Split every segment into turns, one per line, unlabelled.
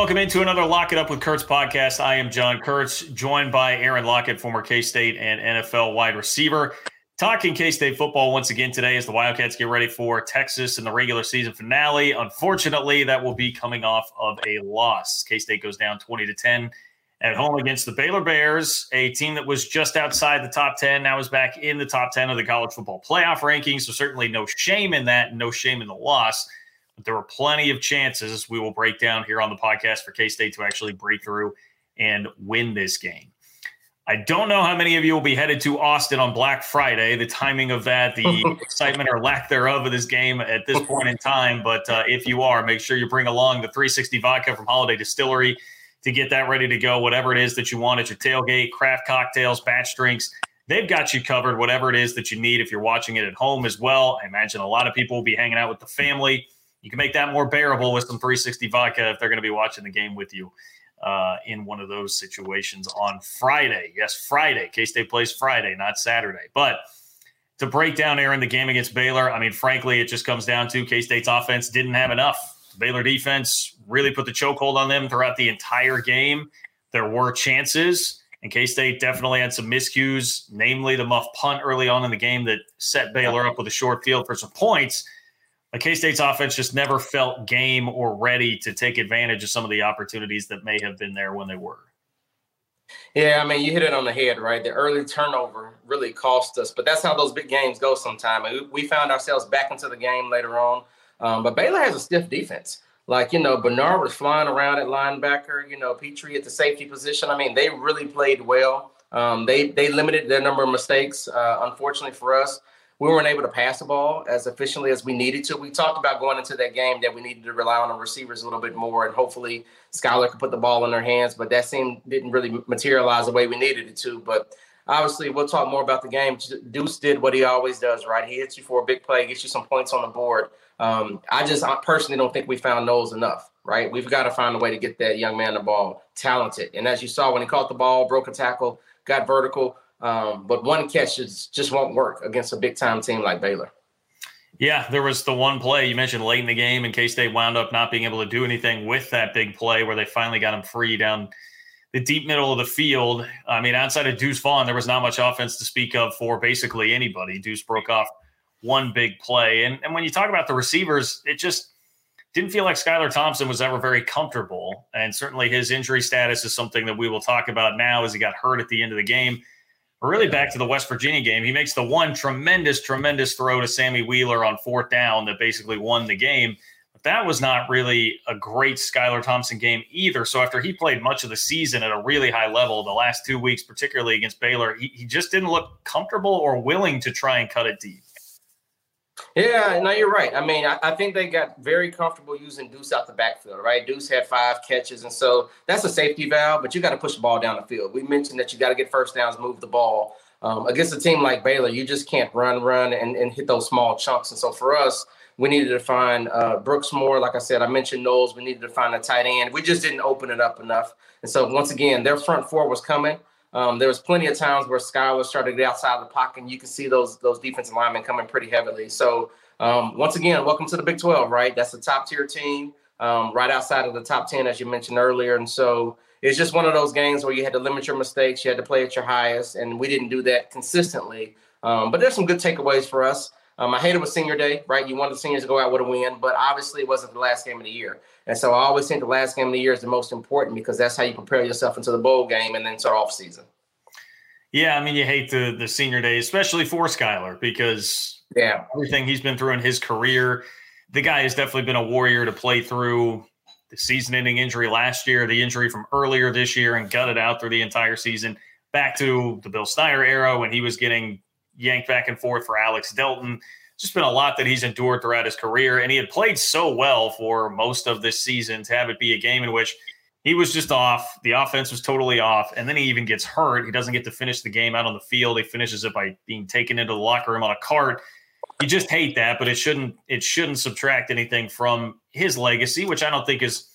Welcome into another Lock It Up with Kurtz podcast. I am John Kurtz, joined by Aaron Lockett, former K State and NFL wide receiver. Talking K State football once again today as the Wildcats get ready for Texas in the regular season finale. Unfortunately, that will be coming off of a loss. K State goes down 20 to 10 at home against the Baylor Bears, a team that was just outside the top 10, now is back in the top 10 of the college football playoff rankings. So, certainly no shame in that, no shame in the loss. There were plenty of chances we will break down here on the podcast for K State to actually break through and win this game. I don't know how many of you will be headed to Austin on Black Friday. The timing of that, the excitement or lack thereof of this game at this point in time. But uh, if you are, make sure you bring along the 360 vodka from Holiday Distillery to get that ready to go. Whatever it is that you want at your tailgate, craft cocktails, batch drinks, they've got you covered. Whatever it is that you need, if you're watching it at home as well. I imagine a lot of people will be hanging out with the family you can make that more bearable with some 360 vodka if they're going to be watching the game with you uh, in one of those situations on Friday. Yes, Friday. K State plays Friday, not Saturday. But to break down, Aaron, the game against Baylor, I mean, frankly, it just comes down to K State's offense didn't have enough. Baylor defense really put the chokehold on them throughout the entire game. There were chances, and K State definitely had some miscues, namely the muff punt early on in the game that set Baylor up with a short field for some points. K State's offense just never felt game or ready to take advantage of some of the opportunities that may have been there when they were.
Yeah, I mean, you hit it on the head, right? The early turnover really cost us, but that's how those big games go sometimes. We found ourselves back into the game later on. Um, but Baylor has a stiff defense. Like, you know, Bernard was flying around at linebacker, you know, Pitre at the safety position. I mean, they really played well. Um, they they limited their number of mistakes, uh, unfortunately for us we weren't able to pass the ball as efficiently as we needed to. We talked about going into that game that we needed to rely on the receivers a little bit more, and hopefully Skylar could put the ball in their hands. But that seemed didn't really materialize the way we needed it to. But obviously, we'll talk more about the game. Deuce did what he always does, right? He hits you for a big play, gets you some points on the board. Um, I just I personally don't think we found those enough, right? We've got to find a way to get that young man the ball, talented. And as you saw when he caught the ball, broke a tackle, got vertical um, but one catch just, just won't work against a big time team like Baylor.
Yeah, there was the one play you mentioned late in the game, in case they wound up not being able to do anything with that big play where they finally got him free down the deep middle of the field. I mean, outside of Deuce Vaughn, there was not much offense to speak of for basically anybody. Deuce broke off one big play. And, and when you talk about the receivers, it just didn't feel like Skylar Thompson was ever very comfortable. And certainly his injury status is something that we will talk about now as he got hurt at the end of the game really back to the West Virginia game. He makes the one tremendous, tremendous throw to Sammy Wheeler on fourth down that basically won the game. But that was not really a great Skylar Thompson game either. So after he played much of the season at a really high level, the last two weeks, particularly against Baylor, he, he just didn't look comfortable or willing to try and cut it deep.
Yeah, no, you're right. I mean, I, I, think they got very comfortable using Deuce out the backfield, right? Deuce had five catches, and so that's a safety valve, but you got to push the ball down the field. We mentioned that you got to get first downs, move the ball. Um, against a team like Baylor, you just can't run, run, and, and hit those small chunks. And so for us, we needed to find uh, Brooks more. Like I said, I mentioned Knowles. We needed to find a tight end. We just didn't open it up enough. And so once again, their front four was coming. Um, there was plenty of times where Skylar started to get outside of the pocket, and you can see those those defensive linemen coming pretty heavily. So um, once again, welcome to the Big 12, right? That's a top tier team, um, right outside of the top 10, as you mentioned earlier. And so it's just one of those games where you had to limit your mistakes, you had to play at your highest, and we didn't do that consistently. Um, but there's some good takeaways for us. Um, I hate it with senior day, right? You want the seniors to go out with a win, but obviously it wasn't the last game of the year. And so I always think the last game of the year is the most important because that's how you prepare yourself into the bowl game and then start off season.
Yeah, I mean, you hate the the senior day, especially for Skylar, because
yeah,
everything he's been through in his career, the guy has definitely been a warrior to play through the season-ending injury last year, the injury from earlier this year, and gutted out through the entire season. Back to the Bill Snyder era when he was getting yanked back and forth for Alex Delton. Just been a lot that he's endured throughout his career, and he had played so well for most of this season to have it be a game in which he was just off. The offense was totally off, and then he even gets hurt. He doesn't get to finish the game out on the field. He finishes it by being taken into the locker room on a cart. You just hate that, but it shouldn't it shouldn't subtract anything from his legacy, which I don't think is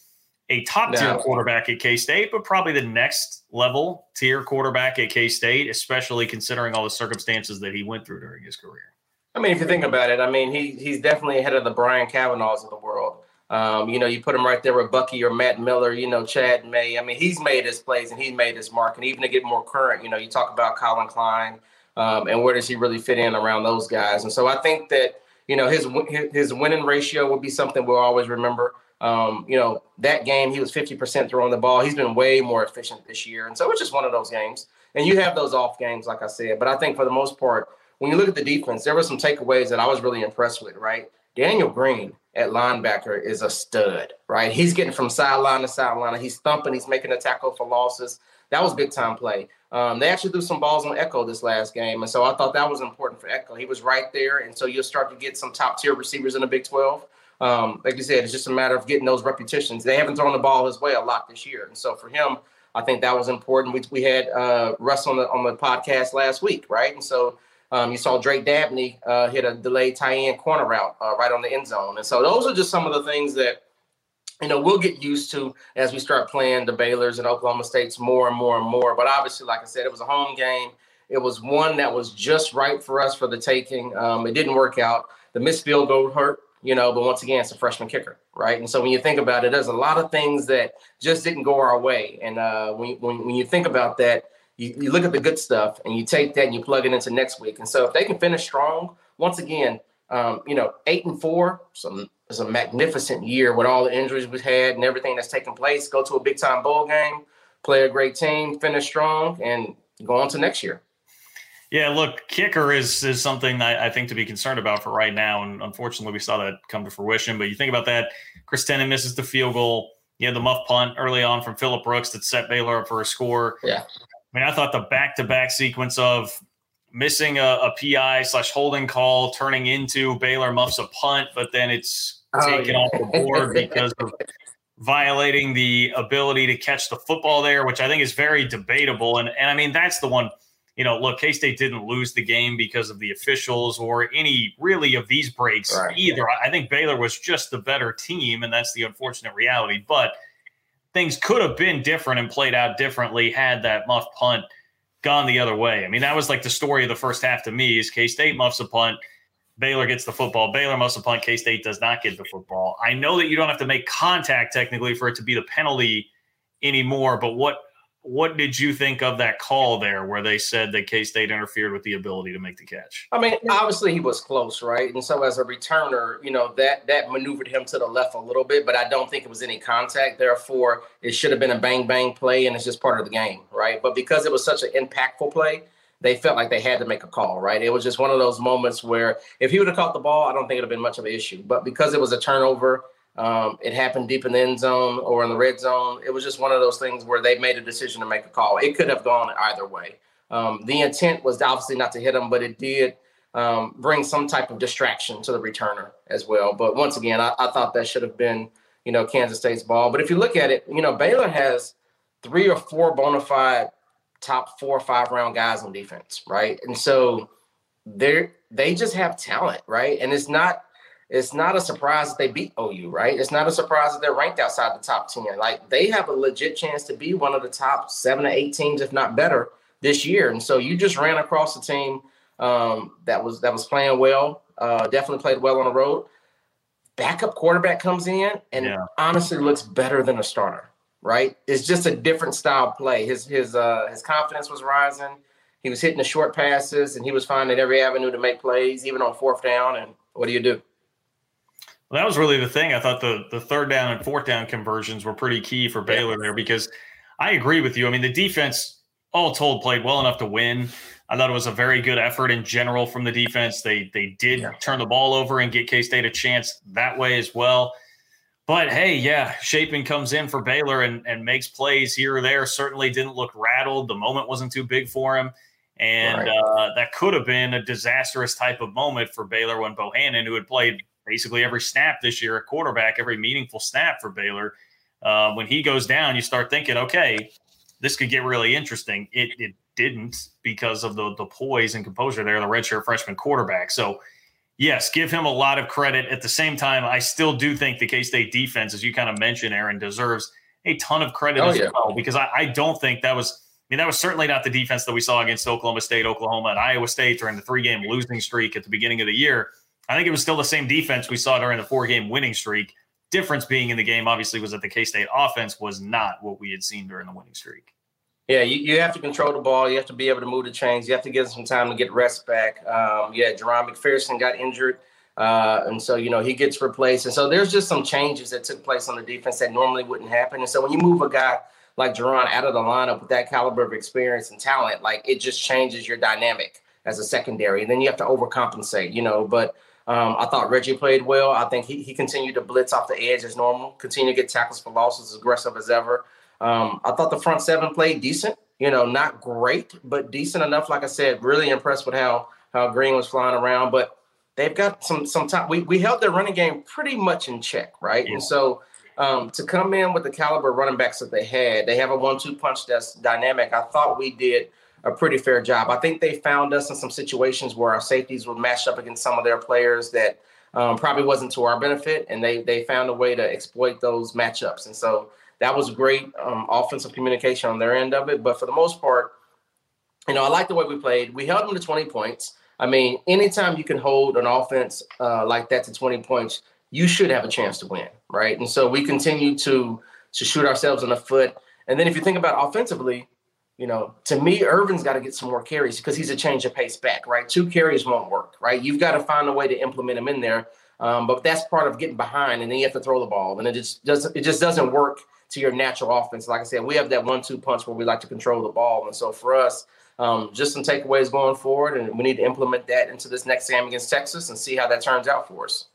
a top tier no. quarterback at K State, but probably the next level tier quarterback at K State, especially considering all the circumstances that he went through during his career.
I mean, if you think about it, I mean, he he's definitely ahead of the Brian Cavanaughs of the world. Um, you know, you put him right there with Bucky or Matt Miller, you know, Chad May. I mean, he's made his plays and he's made his mark. And even to get more current, you know, you talk about Collin Klein um, and where does he really fit in around those guys. And so I think that, you know, his his winning ratio will be something we'll always remember. Um, you know, that game he was 50% throwing the ball. He's been way more efficient this year. And so it's just one of those games. And you have those off games, like I said. But I think for the most part, when you look at the defense, there were some takeaways that I was really impressed with, right? Daniel Green at linebacker is a stud, right? He's getting from sideline to sideline. He's thumping. He's making a tackle for losses. That was big time play. Um, they actually threw some balls on Ekow this last game, and so I thought that was important for Ekow. He was right there, and so you'll start to get some top tier receivers in the Big 12. Um, like you said, it's just a matter of getting those repetitions. They haven't thrown the ball his way a lot this year, and so for him, I think that was important. We, we had uh, Russ on the on the podcast last week, right? And so um, you saw Drake Dabney uh, hit a delayed tie-in corner route uh, right on the end zone, and so those are just some of the things that you know we'll get used to as we start playing the Baylor's and Oklahoma States more and more and more. But obviously, like I said, it was a home game. It was one that was just right for us for the taking. Um, it didn't work out. The missed field goal hurt, you know, but once again, it's a freshman kicker, right? And so when you think about it, there's a lot of things that just didn't go our way. And uh, when, when, when you think about that, you, you look at the good stuff and you take that and you plug it into next week. And so if they can finish strong, once again, um, you know, eight and four, some is a magnificent year with all the injuries we've had and everything that's taken place. Go to a big time bowl game, play a great team, finish strong, and go on to next year.
Yeah, look, kicker is is something I, I, think to be concerned about for right now, and unfortunately, we saw that come to fruition. But you think about that, Chris Tennant misses the field goal. You had the muff punt early on from Phillip Brooks that set Baylor up for a score.
Yeah,
I mean, I thought the back to back sequence of missing a, a PI slash holding call turning into Baylor muffs a punt, but then it's oh, taken yeah. off the board because of violating the ability to catch the football there, which I think is very debatable. And and I mean that's the one. You know, look, K State didn't lose the game because of the officials or any really of these breaks right. either. I think Baylor was just the better team, and that's the unfortunate reality. But things could have been different and played out differently had that muff punt gone the other way. I mean, that was like the story of the first half to me is K State muffs a punt. Baylor gets the football. Baylor muffs a punt. K State does not get the football. I know that you don't have to make contact technically for it to be the penalty anymore, but what what did you think of that call there where they said that K State interfered with the ability to make the catch?
I mean, obviously he was close, right? And so as a returner, you know, that that maneuvered him to the left a little bit, but I don't think it was any contact. Therefore, it should have been a bang bang play and it's just part of the game, right? But because it was such an impactful play, they felt like they had to make a call, right? It was just one of those moments where if he would have caught the ball, I don't think it would have been much of an issue. But because it was a turnover, um, it happened deep in the end zone or in the red zone. It was just one of those things where they made a decision to make a call. It could have gone either way. Um, the intent was obviously not to hit him, but it did um, bring some type of distraction to the returner as well. But once again, I, I thought that should have been, you know, Kansas State's ball. But if you look at it, you know, Baylor has three or four bona fide top four or five round guys on defense, right? And so they're they just have talent, right? And it's not it's not a surprise that they beat OU, right? It's not a surprise that they're ranked outside the top 10. Like they have a legit chance to be one of the top seven or eight teams, if not better, this year. And so you just ran across a team um, that was that was playing well, uh, definitely played well on the road. Backup quarterback comes in and yeah. honestly looks better than a starter. Right? It's just a different style play. His his uh, his confidence was rising. He was hitting the short passes and he was finding every avenue to make plays, even on fourth down. And what do you do?
Well, that was really the thing. I thought the the third down and fourth down conversions were pretty key for Baylor there because I agree with you. I mean, the defense, all told, played well enough to win. I thought it was a very good effort in general from the defense. They they did yeah. turn the ball over and get K State a chance that way as well. But hey, yeah, Shapen comes in for Baylor and, and makes plays here or there. Certainly didn't look rattled. The moment wasn't too big for him. And right. uh, that could have been a disastrous type of moment for Baylor when Bohanon, who had played basically every snap this year at quarterback, every meaningful snap for Baylor. Uh, when he goes down, you start thinking, okay, this could get really interesting. It, it didn't because of the the poise and composure there, the redshirt freshman quarterback. So, yes, give him a lot of credit. At the same time, I still do think the K State defense, as you kind of mentioned, Aaron, deserves a ton of credit oh, as yeah. well because I, I don't think that was. I mean, that was certainly not the defense that we saw against Oklahoma State, Oklahoma, and Iowa State during the three game losing streak at the beginning of the year. I think it was still the same defense we saw during the four game winning streak. Difference being in the game, obviously, was that the K State offense was not what we had seen during the winning streak.
Yeah, you, you have to control the ball. You have to be able to move the chains. You have to give them some time to get rest back. Um, yeah, Jahron McPherson got injured. Uh, and so, you know, he gets replaced. And so there's just some changes that took place on the defense that normally wouldn't happen. And so when you move a guy like Jahron out of the lineup with that caliber of experience and talent, like it just changes your dynamic as a secondary. And then you have to overcompensate, you know. But um, I thought Reggie played well. I think he, he continued to blitz off the edge as normal, continue to get tackles for losses as aggressive as ever. Um, I thought the front seven played decent. You know, not great, but decent enough. Like I said, really impressed with how how Green was flying around. But they've got some some time. We we held their running game pretty much in check, right? Yeah. And so um, to come in with the caliber running backs that they had, they have a one-two punch that's dynamic. I thought we did a pretty fair job. I think they found us in some situations where our safeties were matched up against some of their players that um, probably wasn't to our benefit, and they they found a way to exploit those matchups. And so that was great um, offensive communication on their end of it. But for the most part, you know, I like the way we played. We held them to 20 points. I mean, anytime you can hold an offense uh, like that to 20 points, you should have a chance to win, right? And so we continue to to shoot ourselves in the foot. And then if you think about offensively, you know, to me, Ervin's got to get some more carries because he's a change of pace back, right? Two carries won't work, right? You've got to find a way to implement him in there. Um, but that's part of getting behind, and then you have to throw the ball, and it just doesn't it just doesn't work to your natural offense. Like I said, we have that one-two punch where we like to control the ball, and so for us, um, just some takeaways going forward, and we need to implement that into this next game against Texas and see how that turns out for us.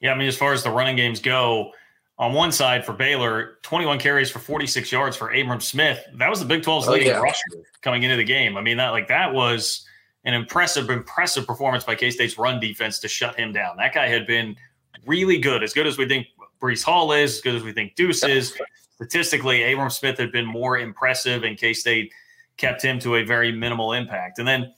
Yeah, I mean, as far as the running games go, on one side for Baylor, 21 carries for 46 yards for Abram Smith. That was the Big 12's oh, leading yeah. rusher coming into the game. I mean, that like that was an impressive, impressive performance by K State's run defense to shut him down. That guy had been really good, as good as we think Breece Hall is, as good as we think Deuce is statistically, Abram Smith had been more impressive, and K State kept him to a very minimal impact. And then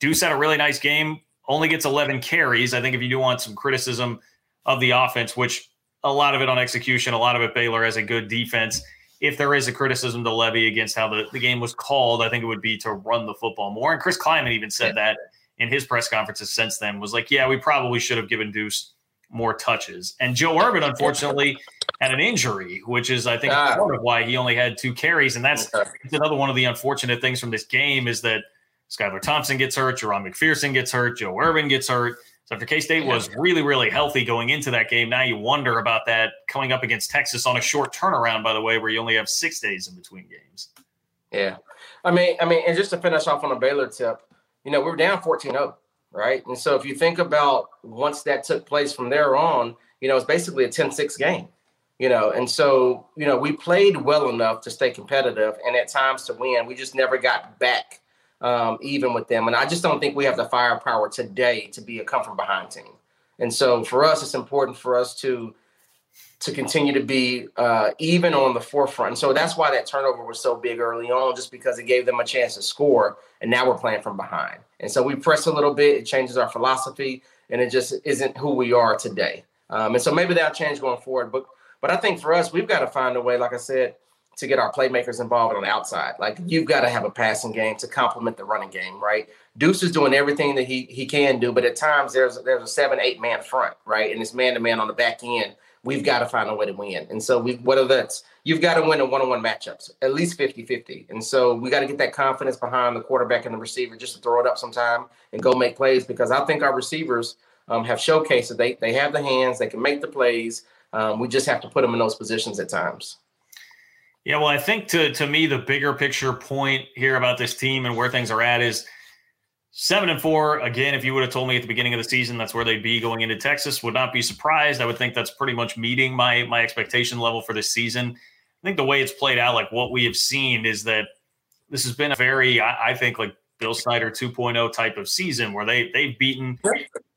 Deuce had a really nice game, only gets 11 carries. I think if you do want some criticism of the offense, which a lot of it on execution, a lot of it Baylor has a good defense. If there is a criticism to levy against how the, the game was called, I think it would be to run the football more. And Chris Klieman even said yeah. that in his press conferences since then was like, yeah, we probably should have given Deuce more touches. And Joe Ervin, unfortunately, had an injury, which is, I think, ah. part of why he only had two carries. And that's okay. another one of the unfortunate things from this game is that Skylar Thompson gets hurt, Jahron McPherson gets hurt, Joe Ervin gets hurt. So after K State was really, really healthy going into that game, now you wonder about that coming up against Texas on a short turnaround, by the way, where you only have six days in between games.
Yeah. I mean, I mean, and just to finish off on a Baylor tip, you know, we are down 14-0 right? And so if you think about once that took place from there on, you know, it's basically a 10-6 game, you know, and so, you know, we played well enough to stay competitive and at times to win. We just never got back um, even with them. And I just don't think we have the firepower today to be a come from behind team. And so for us, it's important for us to to continue to be uh, even on the forefront. And so that's why that turnover was so big early on, just because it gave them a chance to score. And now we're playing from behind. And so we press a little bit, it changes our philosophy, and it just isn't who we are today. Um, and so maybe that'll change going forward. But but I think for us, we've got to find a way, like I said, to get our playmakers involved on the outside. Like you've got to have a passing game to complement the running game, right? Deuce is doing everything that he he can do, but at times there's there's a seven eight man front, right? And it's man to man on the back end. We've got to find a way to win. And so we whether that's you've got to win in one-on-one matchups, at least 50-50. And so we got to get that confidence behind the quarterback and the receiver just to throw it up sometime and go make plays because I think our receivers um, have showcased that they they have the hands, they can make the plays. Um, we just have to put them in those positions at times.
Yeah, well, I think to to me the bigger picture point here about this team and where things are at is seven and four. Again, if you would have told me at the beginning of the season that's where they'd be going into Texas, would not be surprised. I would think that's pretty much meeting my my expectation level for this season. I think the way it's played out, like what we have seen, is that this has been a very, I, I think, like Bill Snyder 2.0 type of season where they they've beaten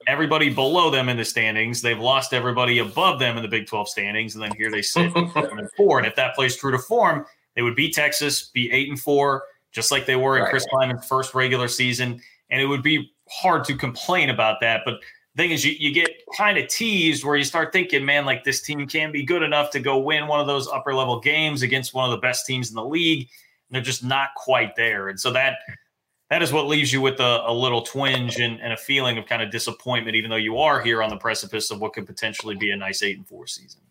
everybody below them in the standings. They've lost everybody above them in the Big 12 standings, and then here they sit and four. And if that plays true to form, they would beat Texas, be eight and four, just like they were in right. Chris Klieman's first regular season. And it would be hard to complain about that. But the thing is, you, you get kind of teased where you start thinking, man, like this team can be good enough to go win one of those upper level games against one of the best teams in the league. And they're just not quite there. And so that that is what leaves you with a, a little twinge and, and, a feeling of kind of disappointment, even though you are here on the precipice of what could potentially be a nice eight and four season.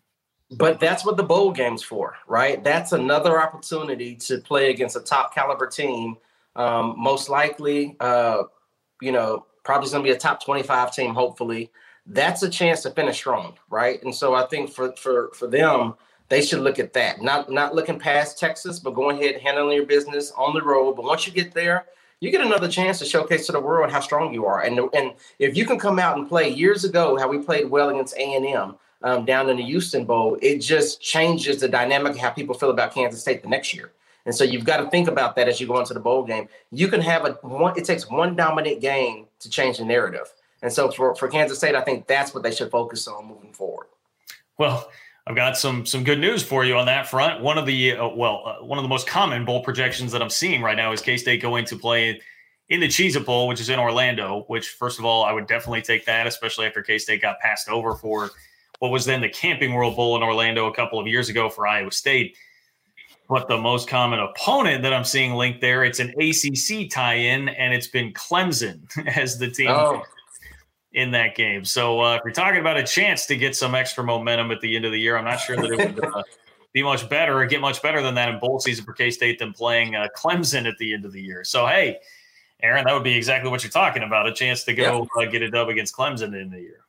But that's what the bowl game's for, right? That's another opportunity to play against a top caliber team. Um, most likely, uh, you know, probably going to be a top 25 team, hopefully. That's a chance to finish strong, right? And so I think for for for them, they should look at that. Not not looking past Texas, but going ahead handling your business on the road. But once you get there, you get another chance to showcase to the world how strong you are. And and if you can come out and play years ago, how we played well against A and M um, down in the Houston Bowl, it just changes the dynamic of how people feel about Kansas State the next year. And so you've got to think about that as you go into the bowl game. You can have a one. It takes one dominant game to change the narrative. And so for for Kansas State, I think that's what they should focus on moving forward.
Well, I've got some some good news for you on that front. One of the uh, well, uh, one of the most common bowl projections that I'm seeing right now is K State going to play in the Cheez Bowl, which is in Orlando. Which, first of all, I would definitely take that, especially after K State got passed over for what was then the Camping World Bowl in Orlando a couple of years ago for Iowa State. But the most common opponent that I'm seeing linked there, it's an ACC tie-in, and it's been Clemson as the team. Oh in that game. So uh, if you're talking about a chance to get some extra momentum at the end of the year, I'm not sure that it would uh, be much better or get much better than that in bowl season for K State than playing uh, Clemson at the end of the year. So hey, Aaron, that would be exactly what you're talking about—a chance to go yep. Uh, get a dub against Clemson in the year.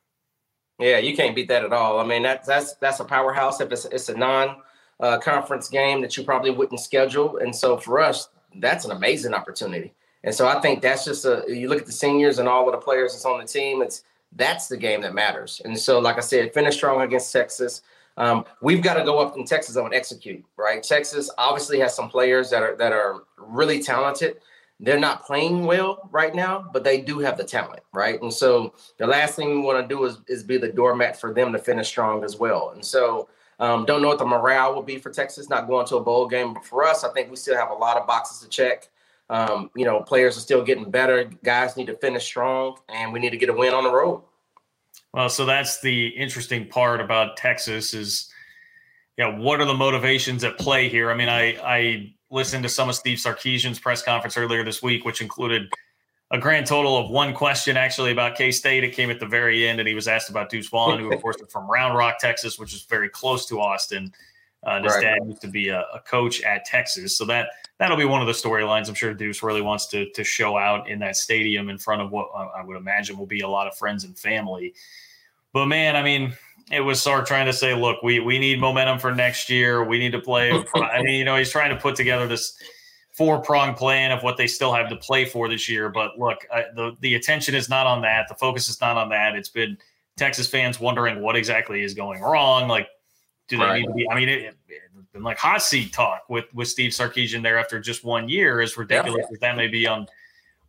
Yeah, you can't beat that at all. I mean, that's that's that's a powerhouse. If it's it's a non uh, conference game that you probably wouldn't schedule, and so for us, that's an amazing opportunity. And so I think that's just a you look at the seniors and all of the players that's on the team, it's that's the game that matters. And so, like I said, finish strong against Texas. Um, we've got to go up in Texas and execute, right? Texas obviously has some players that are that are really talented. They're not playing well right now, but they do have the talent, right? And so the last thing we want to do is, is be the doormat for them to finish strong as well. And so um, don't know what the morale will be for Texas not going to a bowl game, but for us, I think we still have a lot of boxes to check. Um, you know, players are still getting better. Guys need to finish strong, and we need to get a win on the road.
Well, so that's the interesting part about Texas is, yeah, what are the motivations at play here? I mean, I I listened to some of Steve Sarkisian's press conference earlier this week, which included a grand total of one question actually about K State. It came at the very end, and he was asked about Deuce Vaughn, who of course is from Round Rock, Texas, which is very close to Austin. Uh, his right. dad used to be a, a, coach at Texas, so that that'll be one of the storylines. I'm sure Deuce really wants to to show out in that stadium in front of what I would imagine will be a lot of friends and family. But man, I mean, it was Sark trying to say, look, we we need momentum for next year. We need to play. I mean, you know, he's trying to put together this four prong plan of what they still have to play for this year. But look, I, the the attention is not on that. The focus is not on that. It's been Texas fans wondering what exactly is going wrong. Like do they right. need to be? I mean, it, it, been like hot seat talk with with Steve Sarkisian there after just one year, as ridiculous yeah. as that may be on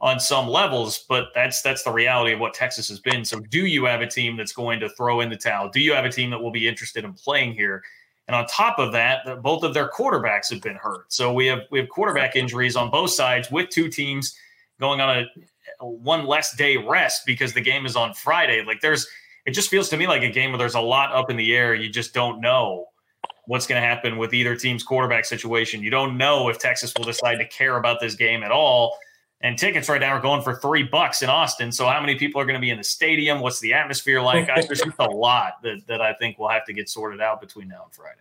on some levels, but that's that's the reality of what Texas has been. So, do you have a team that's going to throw in the towel? Do you have a team that will be interested in playing here? And on top of that, both of their quarterbacks have been hurt. So we have we have quarterback injuries on both sides with two teams going on a, a one less day rest because the game is on Friday. Like there's it just feels to me like a game where there's a lot up in the air. You just don't know what's going to happen with either team's quarterback situation. You don't know if Texas will decide to care about this game at all. And tickets right now are going for three bucks in Austin. So how many people are going to be in the stadium? What's the atmosphere like? There's just a lot that, that I think will have to get sorted out between now and Friday.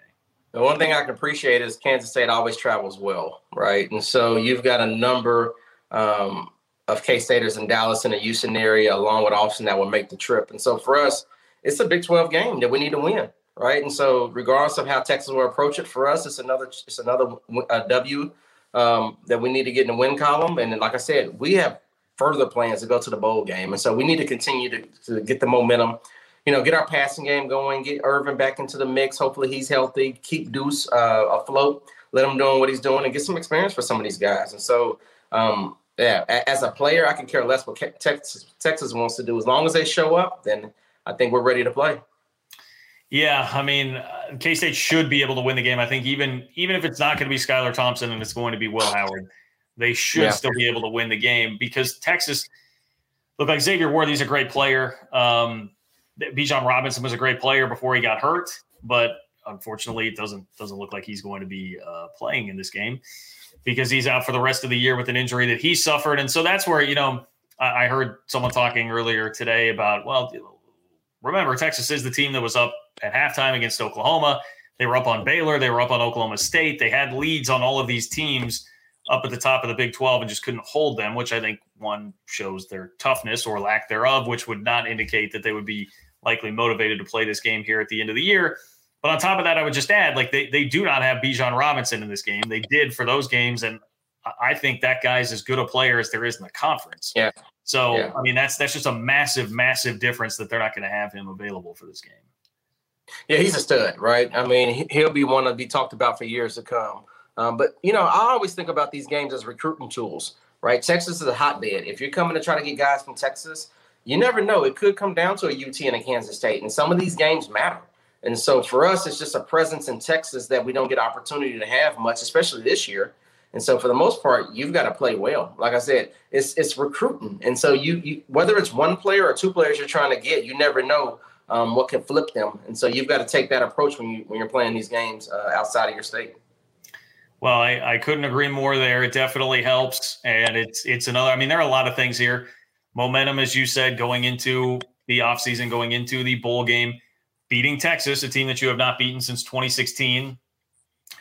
The one thing I can appreciate is Kansas State always travels well, right? And so you've got a number um, of K Staters in Dallas and the Houston area, along with Austin, that will make the trip. And so for us, it's a Big 12 game that we need to win, right? And so regardless of how Texas will approach it, for us, it's another it's another W um, that we need to get in the win column. And like I said, we have further plans to go to the bowl game, and so we need to continue to, to get the momentum. You know, get our passing game going, get Ervin back into the mix. Hopefully, he's healthy. Keep Deuce uh, afloat. Let him doing what he's doing, and get some experience for some of these guys. And so, um, yeah, as a player, I can care less what Texas Texas wants to do. As long as they show up, then I think we're ready to play.
Yeah, I mean, uh, K State should be able to win the game. I think even even if it's not going to be Skylar Thompson and it's going to be Will Howard, they should yeah. still be able to win the game because Texas look like Xavier Worthy. He's a great player. Um, Bijan Robinson was a great player before he got hurt, but unfortunately, it doesn't doesn't look like he's going to be uh, playing in this game because he's out for the rest of the year with an injury that he suffered. And so that's where you know I, heard someone talking earlier today about well, remember Texas is the team that was up at halftime against Oklahoma. They were up on Baylor. They were up on Oklahoma State. They had leads on all of these teams up at the top of the Big 12 and just couldn't hold them, which I think one shows their toughness or lack thereof, which would not indicate that they would be likely motivated to play this game here at the end of the year. But on top of that, I would just add, like they, they do not have Bijan Robinson in this game. They did for those games, and I think that guy's as good a player as there is in the conference.
Yeah.
So yeah. I mean, that's that's just a massive, massive difference that they're not going to have him available for this game.
Yeah, he's a stud, right? I mean, he'll be one to be talked about for years to come. Um, but you know, I always think about these games as recruiting tools, right? Texas is a hotbed. If you're coming to try to get guys from Texas, you never know. It could come down to a UT and a Kansas State, and some of these games matter. And so for us, it's just a presence in Texas that we don't get opportunity to have much, especially this year. And so for the most part, you've got to play well. Like I said, it's it's recruiting. And so you, you whether it's one player or two players you're trying to get, you never know um, what can flip them. And so you've got to take that approach when you when you're playing these games uh, outside of your state.
Well, I, I couldn't agree more there. It definitely helps. And it's it's another I mean, there are a lot of things here. Momentum, as you said, going into the offseason, going into the bowl game, beating Texas, a team that you have not beaten since 2016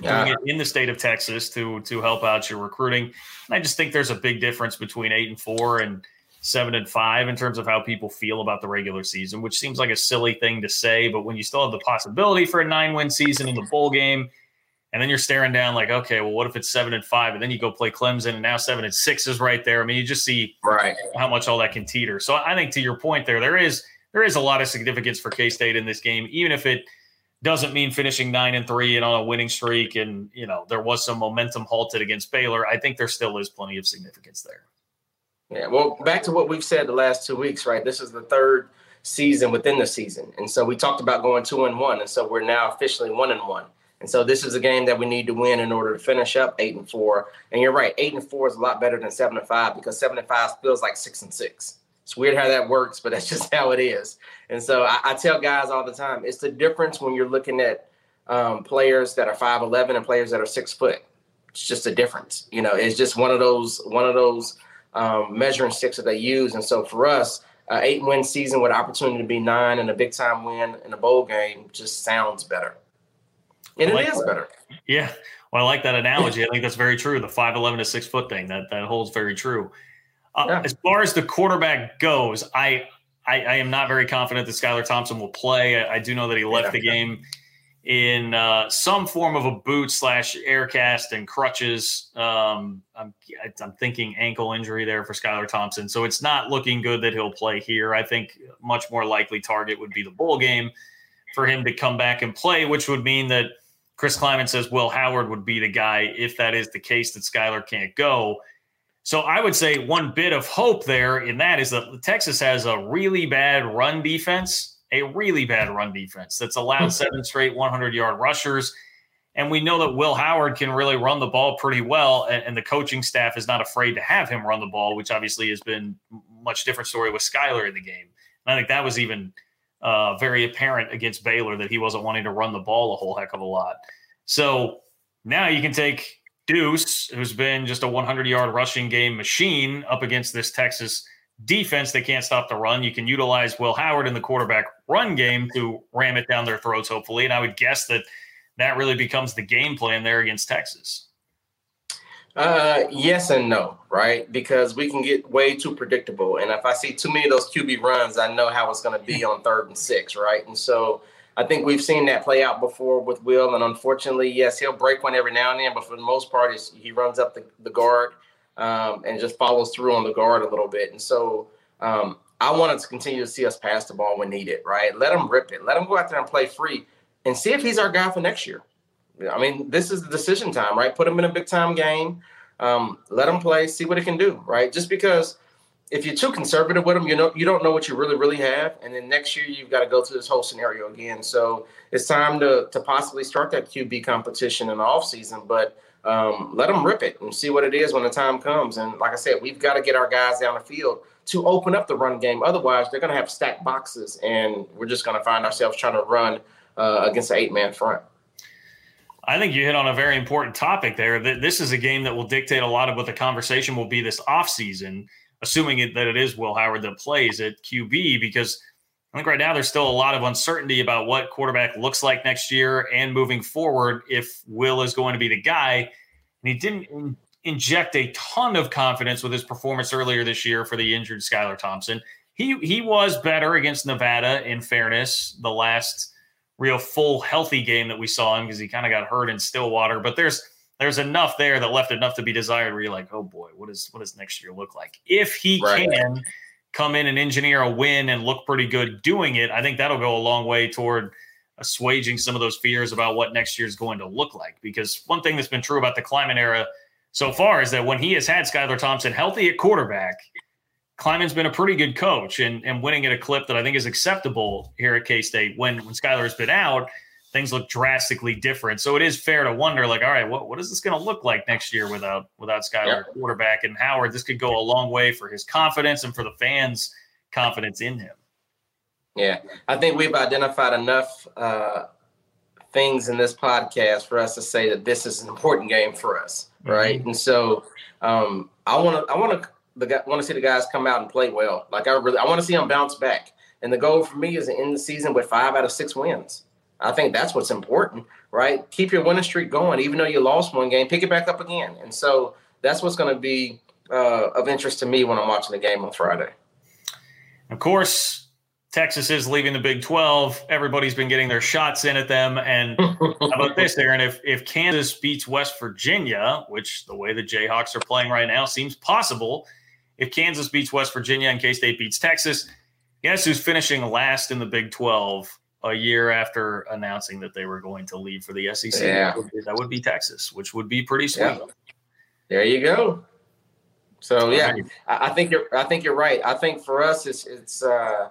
doing it in the state of Texas to to help out your recruiting. And I just think there's a big difference between eight and four and seven and five in terms of how people feel about the regular season, which seems like a silly thing to say, but when you still have the possibility for a nine win season in the bowl game, and then you're staring down like, okay, well, what if it's seven and five, and then you go play Clemson, and now seven and six is right there. I mean, you just see
right
how much all that can teeter. So I think to your point there, there is there is a lot of significance for K State in this game, even if it doesn't mean finishing nine and three and on a winning streak. And, you know, there was some momentum halted against Baylor. I think there still is plenty of significance there.
Yeah. Well, back to what we've said the last two weeks, right? This is the third season within the season. And so we talked about going two and one. And so we're now officially one and one. And so this is a game that we need to win in order to finish up eight and four. And you're right, eight and four is a lot better than seven and five because seven and five feels like six and six. It's weird how that works, but that's just how it is. And so I, I tell guys all the time, it's the difference when you're looking at um, players that are five eleven and players that are six foot. It's just a difference. You know, it's just one of those one of those um, measuring sticks that they use. And so for us, uh, eight win season with opportunity to be nine and a big time win in a bowl game just sounds better. And like it is that. better.
Yeah. Well, I like that analogy. I think that's very true. The five eleven to six foot thing that that holds very true. Uh, yeah. As far as the quarterback goes, I, I, I am not very confident that Skylar Thompson will play. I, I do know that he left yeah. the game in uh, some form of a boot slash air cast and crutches. Um, I'm, I'm thinking ankle injury there for Skylar Thompson. So it's not looking good that he'll play here. I think much more likely target would be the bowl game for him to come back and play, which would mean that Chris Klieman says Will Howard would be the guy if that is the case that Skylar can't go. So I would say one bit of hope there in that is that Texas has a really bad run defense, a really bad run defense that's allowed hmm. seven straight 100 yard rushers. And we know that Will Howard can really run the ball pretty well, and, and, the coaching staff is not afraid to have him run the ball, which obviously has been much different story with Skylar in the game. And I think that was even uh, very apparent against Baylor that he wasn't wanting to run the ball a whole heck of a lot. So now you can take Deuce, who's been just a 100 yard rushing game machine, up against this Texas defense that can't stop the run. You can utilize Will Howard in the quarterback run game to ram it down their throats, hopefully. And I would guess that that really becomes the game plan there against Texas.
Uh, yes and no, right? Because we can get way too predictable, and if I see too many of those QB runs, I know how it's going to be on third and six, right? And so I think we've seen that play out before with Will, and unfortunately, yes, he'll break one every now and then, but for the most part, he runs up the, the guard um, and just follows through on the guard a little bit. And so um, I wanted to continue to see us pass the ball when needed, right? Let him rip it, let him go out there and play free, and see if he's our guy for next year. I mean, this is the decision time, right? Put him in a big time game. Um, let him play, see what he can do, right? Just because if you're too conservative with them, you know you don't know what you really really have, and then next year you've got to go through this whole scenario again. So it's time to to possibly start that QB competition in the off season, but um, let them rip it and see what it is when the time comes. And like I said, we've got to get our guys down the field to open up the run game. Otherwise, they're going to have stacked boxes, and we're just going to find ourselves trying to run uh, against an eight man front.
I think you hit on a very important topic there. This is a game that will dictate a lot of what the conversation will be this offseason, assuming it, that it is Will Howard that plays at QB, because I think right now there's still a lot of uncertainty about what quarterback looks like next year and moving forward if Will is going to be the guy. And he didn't in- inject a ton of confidence with his performance earlier this year for the injured Skylar Thompson. He he was better against Nevada in fairness the last real full healthy game that we saw him because he kind of got hurt in Stillwater. But there's there's enough there that left enough to be desired where you're like, oh boy, what is what does next year look like? If he right. can come in and engineer a win and look pretty good doing it, I think that'll go a long way toward assuaging some of those fears about what next year is going to look like. Because one thing that's been true about the Klieman era so far is that when he has had Skylar Thompson healthy at quarterback, Klieman's been a pretty good coach and, and winning at a clip that I think is acceptable here at K State. When when Skylar has been out, things look drastically different. So it is fair to wonder, like, all right, what, what is this going to look like next year without without Skylar yeah. quarterback and Howard? This could go a long way for his confidence and for the fans' confidence in him.
Yeah, I think we've identified enough uh, things in this podcast for us to say that this is an important game for us, right? Mm-hmm. And so um, I want to I want to the want to see the guys come out and play well. Like I really, I want to see them bounce back. And the goal for me is to end the season with five out of six wins. I think that's what's important, right? Keep your winning streak going, even though you lost one game, pick it back up again. And so that's what's going to be uh, of interest to me when I'm watching the game on Friday.
Of course, Texas is leaving the Big 12. Everybody's been getting their shots in at them. And how about this, Aaron? If if Kansas beats West Virginia, which the way the Jayhawks are playing right now seems possible, if Kansas beats West Virginia and K State beats Texas, guess who's finishing last in the Big 12 a year after announcing that they were going to leave for the SEC? Yeah. That, would be, that would be Texas, which would be pretty sweet. Yeah.
There you go. So yeah, I, I think you're. I think you're right. I think for us, it's it's. uh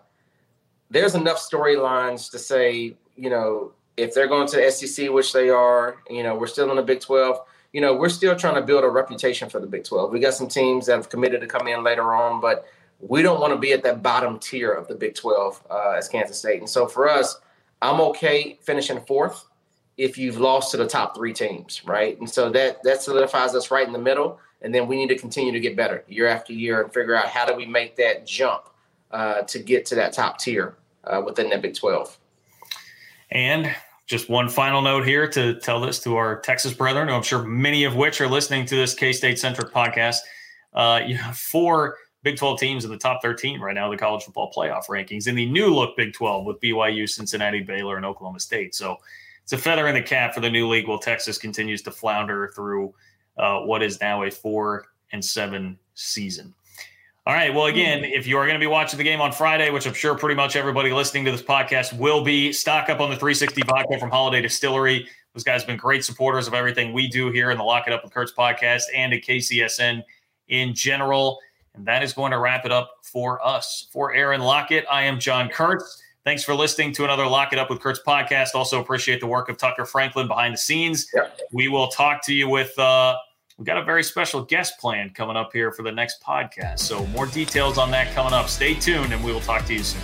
There's enough storylines to say, you know, if they're going to the SEC, which they are, you know, we're still in the Big 12 you know, we're still trying to build a reputation for the Big 12. We got some teams that have committed to come in later on, but we don't want to be at that bottom tier of the Big 12 uh, as Kansas State. And so for us, I'm okay finishing fourth if you've lost to the top three teams, right? And so that that solidifies us right in the middle. And then we need to continue to get better year after year and figure out how do we make that jump uh, to get to that top tier uh, within that Big 12.
And just one final note here to tell this to our Texas brethren, who I'm sure many of which are listening to this K State centric podcast. Uh, you have four Big 12 teams in the top 13 right now, the college football playoff rankings in the new look Big 12 with BYU, Cincinnati, Baylor, and Oklahoma State. So it's a feather in the cap for the new league while Texas continues to flounder through uh, what is now a four and seven season. All right. Well, again, if you are going to be watching the game on Friday, which I'm sure pretty much everybody listening to this podcast will be, stock up on the 360 vodka from Holiday Distillery. Those guys have been great supporters of everything we do here in the Lock It Up with Kurtz podcast and at KCSN in general. And that is going to wrap it up for us. For Aaron Lockett, I am John Kurtz. Thanks for listening to another Lock It Up with Kurtz podcast. Also appreciate the work of Tucker Franklin behind the scenes. Yep. We will talk to you with uh, We've got a very special guest plan coming up here for the next podcast. So, more details on that coming up. Stay tuned, and we will talk to you soon.